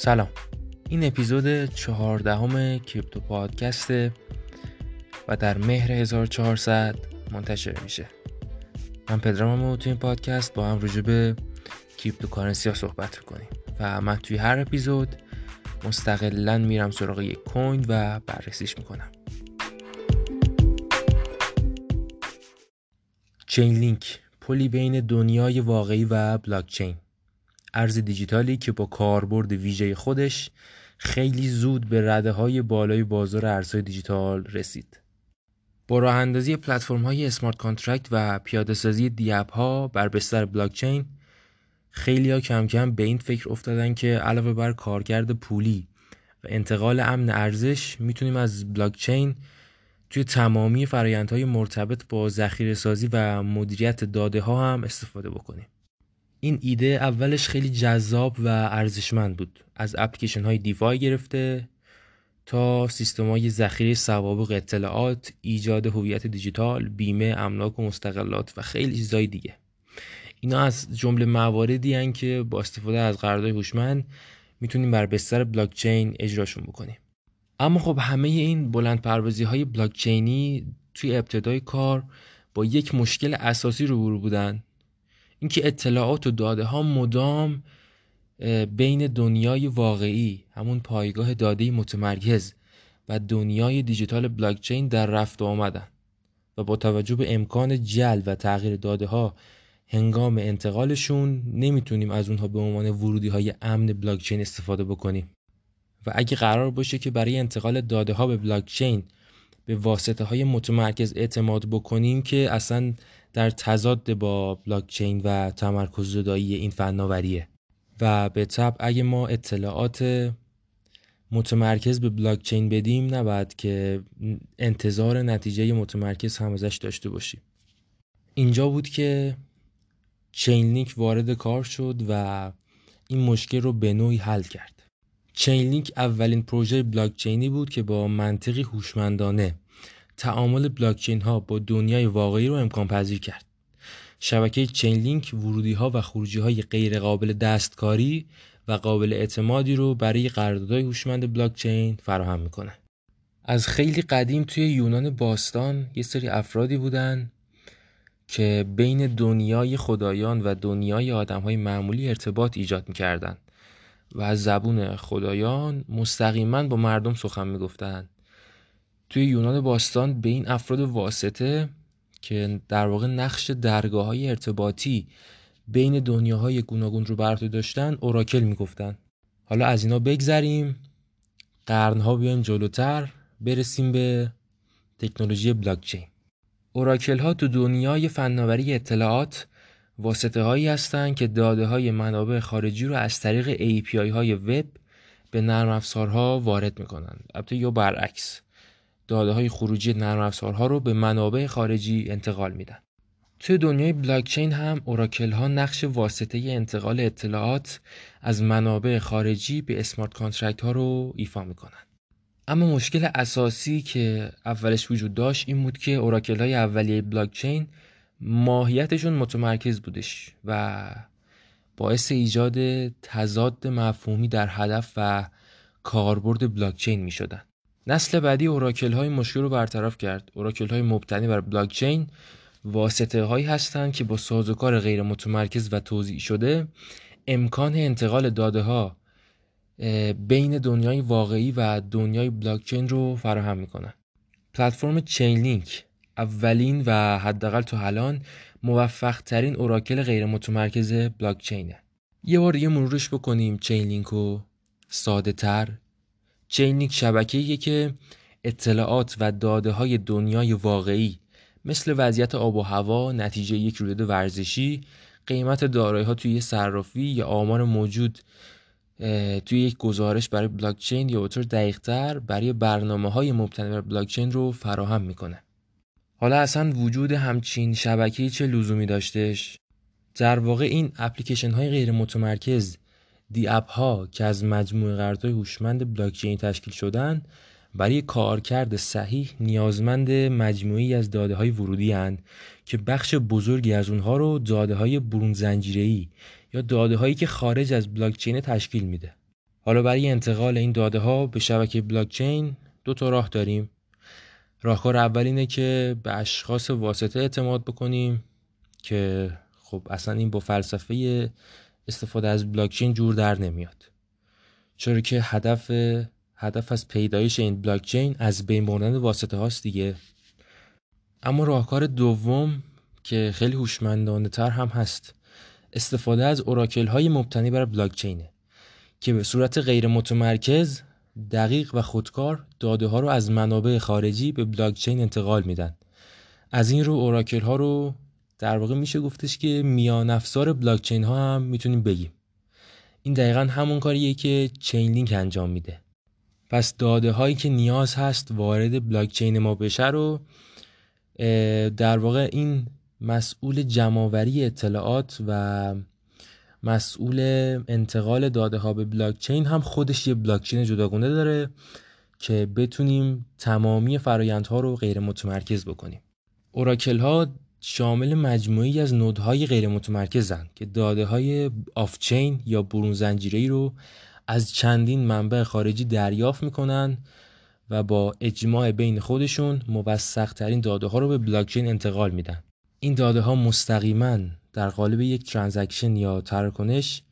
سلام. این اپیزود چهاردهم crypto پادکسته و در مهر 1400 منتشر میشه. من پدرام و توی این پادکست با هم راجع به cryptocurrency ها صحبت کنیم و من توی هر اپیزود مستقلا میرم سراغ یک coin و بررسیش می‌کنم. Chainlink. پلی بین دنیای واقعی و بلاکچین. ارز دیجیتالی که با کاربرد ویژه خودش خیلی زود به رده های بالای بازار ارزهای دیجیتال رسید. با راه اندازی پلتفرم های smart contract و پیاده سازی dApp ها بر بستر بلاکچین خیلی ها کم کم به این فکر افتادن که علاوه بر کارکرد پولی و انتقال امن ارزش می‌تونیم از بلاکچین توی تمامی فرایندهای مرتبط با ذخیره سازی و مدیریت داده ها هم استفاده بکنیم. این ایده اولش خیلی جذاب و ارزشمند بود. از اپلیکیشن های دیفای گرفته تا سیستم های ذخیره سوابق اطلاعات ایجاد هویت دیجیتال بیمه املاک و مستقلات و خیلی چیزهای دیگه. اینا از جمله مواردی هن که با استفاده از قرارداد هوشمند می‌تونیم بر بستر بلاکچین اجراشون بکنیم. اما خب همه این بلند پروازی های بلاکچینی توی ابتدای کار با یک مشکل اساسی روبرو بودن. اینکه اطلاعات و داده ها مدام بین دنیای واقعی همون پایگاه داده متمرکز و دنیای دیجیتال بلاکچین در رفت و آمدن و با توجه به امکان جل و تغییر داده ها هنگام انتقالشون نمی‌تونیم از اونها به عنوان ورودی های امن بلاکچین استفاده بکنیم. و اگه قرار باشه که برای انتقال داده ها به بلاکچین به واسطه های متمرکز اعتماد بکنیم که اصلا در تضاد با بلاکچین و تمرکز زدایی این فناوریه. و به طب اگه ما اطلاعات متمرکز به بلاکچین بدیم نباید که انتظار نتیجه متمرکز هم ازش داشته باشیم. اینجا بود که چین لینک وارد کار شد و این مشکل رو به نوعی حل کرد. چین لینک اولین پروژه بلاکچینی بود که با منطقی هوشمندانه تعامل بلاکچین ها با دنیای واقعی رو امکان پذیر کرد. شبکه چین لینک ورودی ها و خروجی های غیر قابل دستکاری و قابل اعتمادی رو برای قراردادهای هوشمند بلاکچین فراهم می‌کنه. از خیلی قدیم توی یونان باستان یه سری افرادی بودن که بین دنیای خدایان و دنیای آدم های معمولی ارتباط ایجاد می‌کردن و از زبون خدایان مستقیما با مردم سخن می‌گفتند توی یونان باستان به این افراد واسطه که در واقع نقش درگاه های ارتباطی بین دنیاهای گوناگون رو بر داشتن اوراکل می‌گفتن. حالا از اینا بگذریم. قرنها بیایم جلوتر. برسیم به تکنولوژی بلاکچین. اوراکل ها تو دنیای فناوری اطلاعات واسطه هایی هستند که داده های منابع خارجی رو از طریق API های وب به نرم افزارها وارد می‌کنند البته یا برعکس داده های خروجی نرم افزارها رو به منابع خارجی انتقال میدن. توی دنیای بلاکچین هم oracle ها نقش واسطه انتقال اطلاعات از منابع خارجی به smart contract ها رو ایفا می‌کنن. اما مشکل اساسی که اولش وجود داشت این بود که oracle های اولیه بلاکچین ماهیتشون متمرکز بودش و باعث ایجاد تضاد مفهومی در هدف و کاربرد بلاکچین می شدن. نسل بعدی اوراکل های مشکل رو برطرف کرد. اوراکل های مبتنی بر بلاکچین واسطه هایی هستند که با سازوکار غیر متمرکز و توضیح شده امکان انتقال داده ها بین دنیای واقعی و دنیای بلاکچین رو فراهم می‌کنن پلتفرم Chainlink اولین و حداقل تا الان موفق ترین oracle غیر متمرکز بلاکچینه. یه بار دیگه مرورش بکنیم. Chainlink رو ساده تر Chainlink شبکه‌ایه که اطلاعات و داده های دنیای واقعی مثل وضعیت آب و هوا، نتیجه یک رویداد ورزشی، قیمت دارایی ها توی صرافی یا آمار موجود توی یک گزارش برای بلاکچین یا به طور دقیقتر برای برنامه های مبتنی بر بلاکچین رو فراهم می‌کنه. حالا اصلا وجود همچین شبکه‌ای چه لزومی داشتش؟ در واقع این اپلیکیشن های غیر متمرکز دی اپ ها که از مجموعه قراردادهای هوشمند بلاکچین تشکیل شدن برای کارکرد صحیح نیازمند مجموعی از داده های ورودی هن که بخش بزرگی از اونها رو داده های برون زنجیری یا داده هایی که خارج از بلاکچین تشکیل میده. حالا برای انتقال این داده ها به شبکه بلاکچین دو تا راه داریم. راهکار اول اینه که به اشخاص واسطه اعتماد بکنیم که خب اصلا این با فلسفه استفاده از بلاکچین جور در نمیاد. چرا که هدف هدف از پیدایش این بلاکچین از بین بردن واسطه هاست دیگه اما راهکار دوم که خیلی هوشمندانه تر هم هست استفاده از اوراکل های مبتنی بر بلاکچینه که به صورت غیر متمرکز دقیق و خودکار داده ها رو از منابع خارجی به بلاکچین انتقال میدن. از این رو اوراکل ها رو در واقع میشه گفتش که میان افزار بلاکچین ها هم می‌تونیم بگیم. این دقیقا همون کاریه که چین لینک انجام میده. پس داده هایی که نیاز هست وارد بلاکچین ما بشه رو در واقع این مسئول جمعآوری اطلاعات و مسئول انتقال داده ها به بلاکچین هم خودش یه بلاکچین جداگونه داره که بتونیم تمامی فرایندها رو غیر متمرکز بکنیم. اوراکل ها شامل مجموعی از نودهای غیر متمرکزن که داده های آف چین یا برون زنجیری رو از چندین منبع خارجی دریافت می‌کنن و با اجماع بین خودشون موثق ترین داده ها رو به بلاکچین انتقال میدن. این داده ها مستقیما در قالب یک transaction یا تراکنش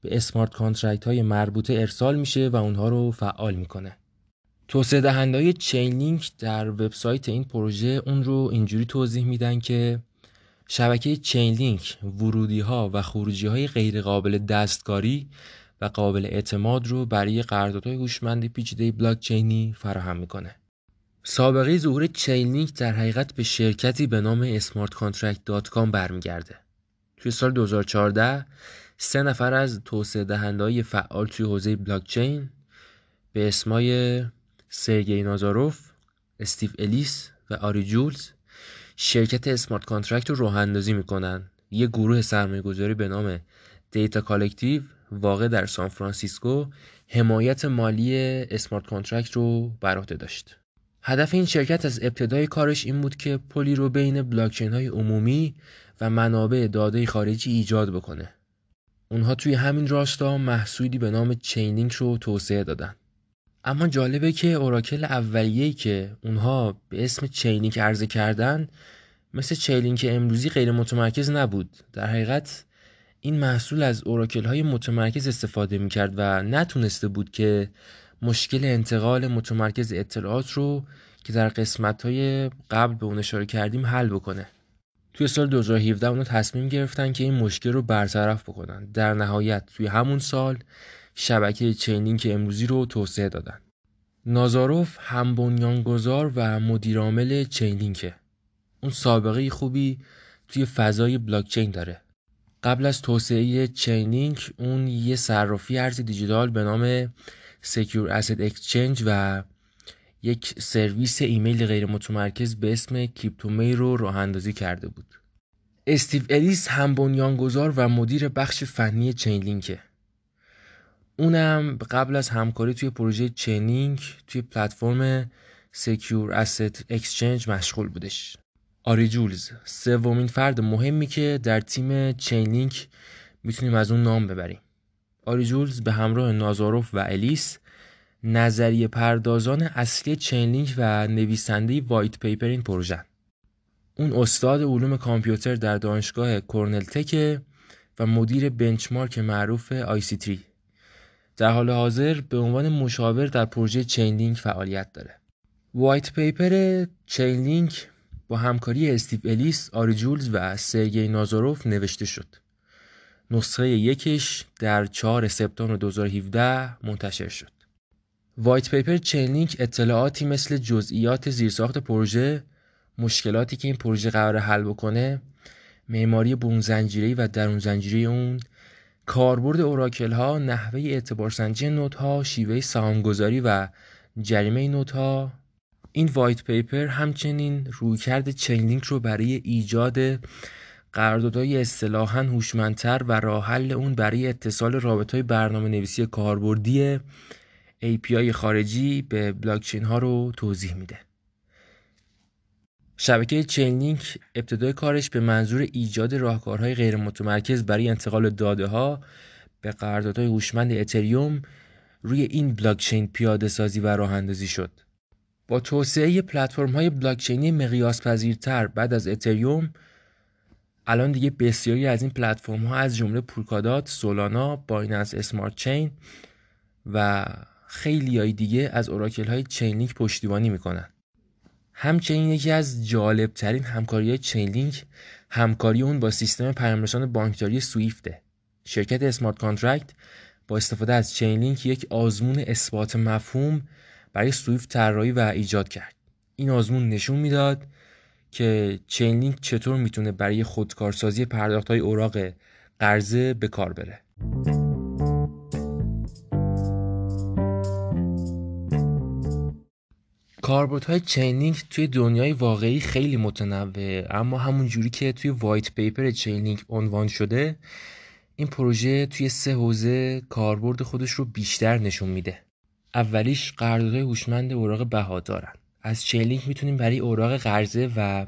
به smart contract های مربوطه ارسال میشه و اونها رو فعال می‌کنه توسعه دهنده های Chainlink در وبسایت این پروژه اون رو اینجوری توضیح میدن که شبکه Chainlink ورودی ها و خروجی های غیر قابل دستکاری و قابل اعتماد رو برای قراردادهای هوشمند پیچیده بلاک چینی فراهم می‌کنه. سابقه ظهور Chainlink در حقیقت به شرکتی به نام smartcontract.com برمیگرده. توی سال 2014 سه نفر از توسعه دهنده فعال توی حوزه بلاکچین به اسمای سرگی نازاروف، استیو الیس و آری جولز شرکت Smart Contract رو راه اندازی می‌کنن. یه گروه سرمایه گذاری به نام Data Collective واقع در سان فرانسیسکو حمایت مالی Smart Contract رو بر عهده داشت. هدف این شرکت از ابتدای کارش این بود که پلی رو بین بلاکچین های عمومی و منابع داده خارجی ایجاد بکنه. اونها توی همین راستا محصولی به نام Chainlink رو توسعه دادن. اما جالبه که oracle اولیه‌ای که اونها به اسم Chainlink عرضه کردن مثل Chainlink امروزی غیر متمرکز نبود. در حقیقت این محصول از اوراکل های متمرکز استفاده می کرد و نتونسته بود که مشکل انتقال متمرکز اطلاعات رو که در قسمت های قبل به اون اشاره کردیم حل بکنه توی سال 2017 اونو تصمیم گرفتن که این مشکل رو برطرف بکنن. در نهایت توی همون سال شبکه چینینگ که امروزی رو توسعه دادن. نازاروف هم بنیانگذار و مدیرعامل چینلینکه اون سابقه خوبی توی فضای بلاکچین داره. قبل از توسعه Chainlink اون یه صرافی ارز دیجیتال به نام Secure Asset Exchange و یک سرویس ایمیل غیر متمرکز به اسم CryptaMail رو راه اندازی کرده بود. استیو الیس هم بنیانگذار و مدیر بخش فنی Chainlink ه. اونم قبل از همکاری توی پروژه Chainlink توی پلتفرم Secure Asset Exchange مشغول بودش. آری جولز سومین فرد مهمی که در تیم Chainlink می‌تونیم از اون نام ببریم. آری جولز به همراه نازاروف و الیس نظریه پردازان اصلی Chainlink و نویسنده white paper این پروژه اون استاد علوم کامپیوتر در دانشگاه Cornell Tech و مدیر benchmark معروف IC3. در حال حاضر به عنوان مشاور در پروژه Chainlink فعالیت داره. white paper Chainlink با همکاری استیو الیس، آری جولز و سرگی نازاروف نوشته شد. نسخه یکش در 4 سپتامبر 2017 منتشر شد. white paper Chainlink اطلاعاتی مثل جزئیات زیرساخت پروژه، مشکلاتی که این پروژه قرار حل بکنه، معماری برون زنجیره و درون زنجیره اون، کاربرد oracle ها، نحوه اعتبار سنجی node ها، شیوه سهامگذاری و جریمه node ها این white paper همچنین رویکرد Chainlink رو برای ایجاد قراردادهای اصطلاحا هوشمندتر و راه حل اون برای اتصال رابطهای برنامه نویسی کاربردی API خارجی به بلاکچین ها رو توضیح میده. شبکه Chainlink ابتدای کارش به منظور ایجاد راهکارهای غیر متمرکز برای انتقال داده ها به قراردادهای هوشمند اتریوم روی این بلاکچین پیاده سازی و راه اندازی شد. با توسعه پلتفرم های بلاکچینی مقیاس پذیرتر بعد از اتریوم الان دیگه بسیاری از این پلتفرم ها از جمله پولکادات، سولانا، بایننس اسمارت چین و خیلی های دیگه از oracle های چینلینک پشتیبانی می‌کنن. همچنین یکی از جالب ترین همکاری های چینلینک همکاری اون با سیستم پیامرسان بانکداری سویفته. شرکت اسمارت کانترکت با استفاده از چینلینک یک آزمون اثبات مفهوم برای سویفت طراحی و ایجاد کرد. این آزمون نشون می‌داد که چینلینک چطور می‌تونه برای خودکارسازی پرداخت های اوراق قرضه به کار بره. های چینلینک توی دنیای واقعی خیلی متنوعه اما همون جوری که توی white paper چینلینک عنوان شده این پروژه توی سه حوزه کاربرد خودش رو بیشتر نشون میده. اولیش قراردادهای هوشمند اوراق بهادارن. از چینلینک می‌تونیم برای اوراق قرضه و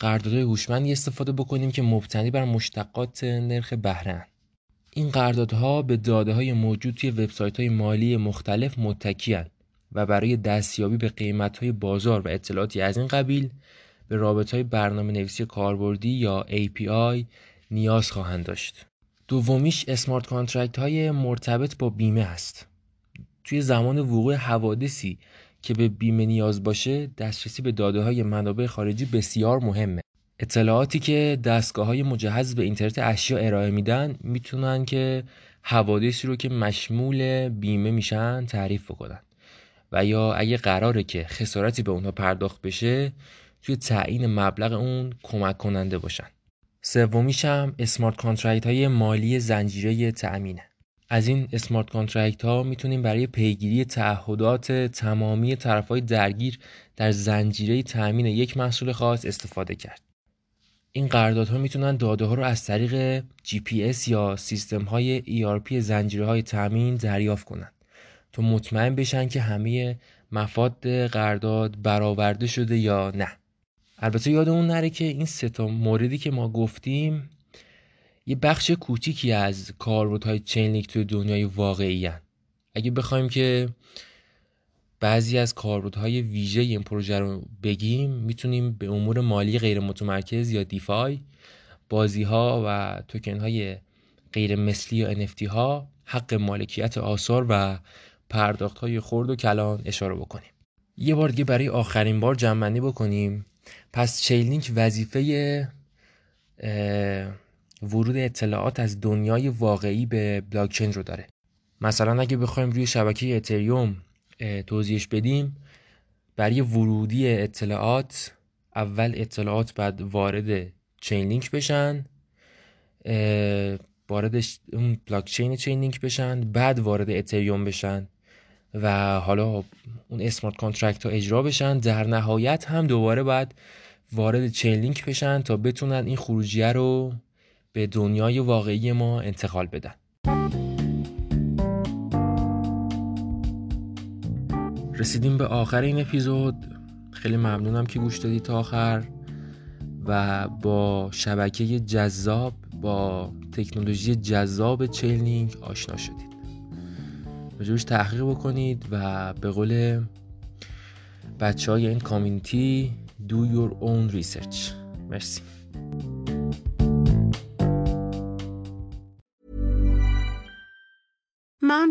قراردادهای هوشمندی استفاده بکنیم که مبتنی بر مشتقات نرخ بهره این قراردادها به داده های موجود توی وبسایت های مالی مختلف متکیان و برای دستیابی به قیمت های بازار و اطلاعاتی از این قبیل به رابط های برنامه نویسی کاربردی یا API نیاز خواهند داشت. دومیش smart contract های مرتبط با بیمه است. توی زمان وقوع حوادثی که به بیمه نیاز باشه دسترسی به داده های منابع خارجی بسیار مهمه. اطلاعاتی که دستگاه های مجهز به اینترنت اشیا ارائه میدن می‌تونن که حوادثی رو که مشمول بیمه میشن تعریف بکنن. و یا اگه قراره که خسارتی به اونها پرداخت بشه توی تعیین مبلغ اون کمک کننده باشن. سومیش هم smart contract های مالی زنجیره تأمینه. از این smart contract ها می‌تونیم برای پیگیری تعهدات تمامی طرف های درگیر در زنجیره تأمین یک محصول خاص استفاده کرد. این قراردادها می‌تونن داده ها رو از طریق GPS یا سیستم های ERP زنجیره های تأمین دریافت کنند تا مطمئن بشن که همه مفاد قرارداد برآورده شده یا نه البته یادمون نره که این سه موردی که ما گفتیم یه بخش کوچیکی از کاربردهای چینلینک توی دنیای واقعی هن. اگه بخوایم که بعضی از کاربردهای ویژه این پروژه رو بگیم می‌تونیم به امور مالی غیر متمرکز یا DeFi بازی ها و توکن های غیر مثلی یا NFT ها حق مالکیت آثار و پرداخت های خرد و کلان اشاره بکنیم. یه بار دیگه برای آخرین بار جمعنی بکنیم. پس چیلینک وظیفه ورود اطلاعات از دنیای واقعی به بلاکچین رو داره. مثلا اگه بخوایم روی شبکه اتریوم توضیحش بدیم برای ورودی اطلاعات اول اطلاعات بعد وارد چین لینک بشن وارد اون بلاکچین چین لینک بشن بعد وارد اتریوم بشن. و حالا اون smart contract ها اجرا بشن. در نهایت هم دوباره باید وارد چین لینک بشن تا بتونن این خروجیه رو به دنیای واقعی ما انتقال بدن. رسیدیم به آخر این اپیزود. خیلی ممنونم که گوش دادید تا آخر. و با شبکه جذاب با تکنولوژی جذاب چیلینگ آشنا شدید. راجبش تحقیق بکنید و به قول بچه های این کامیونیتی do your own research. مرسی.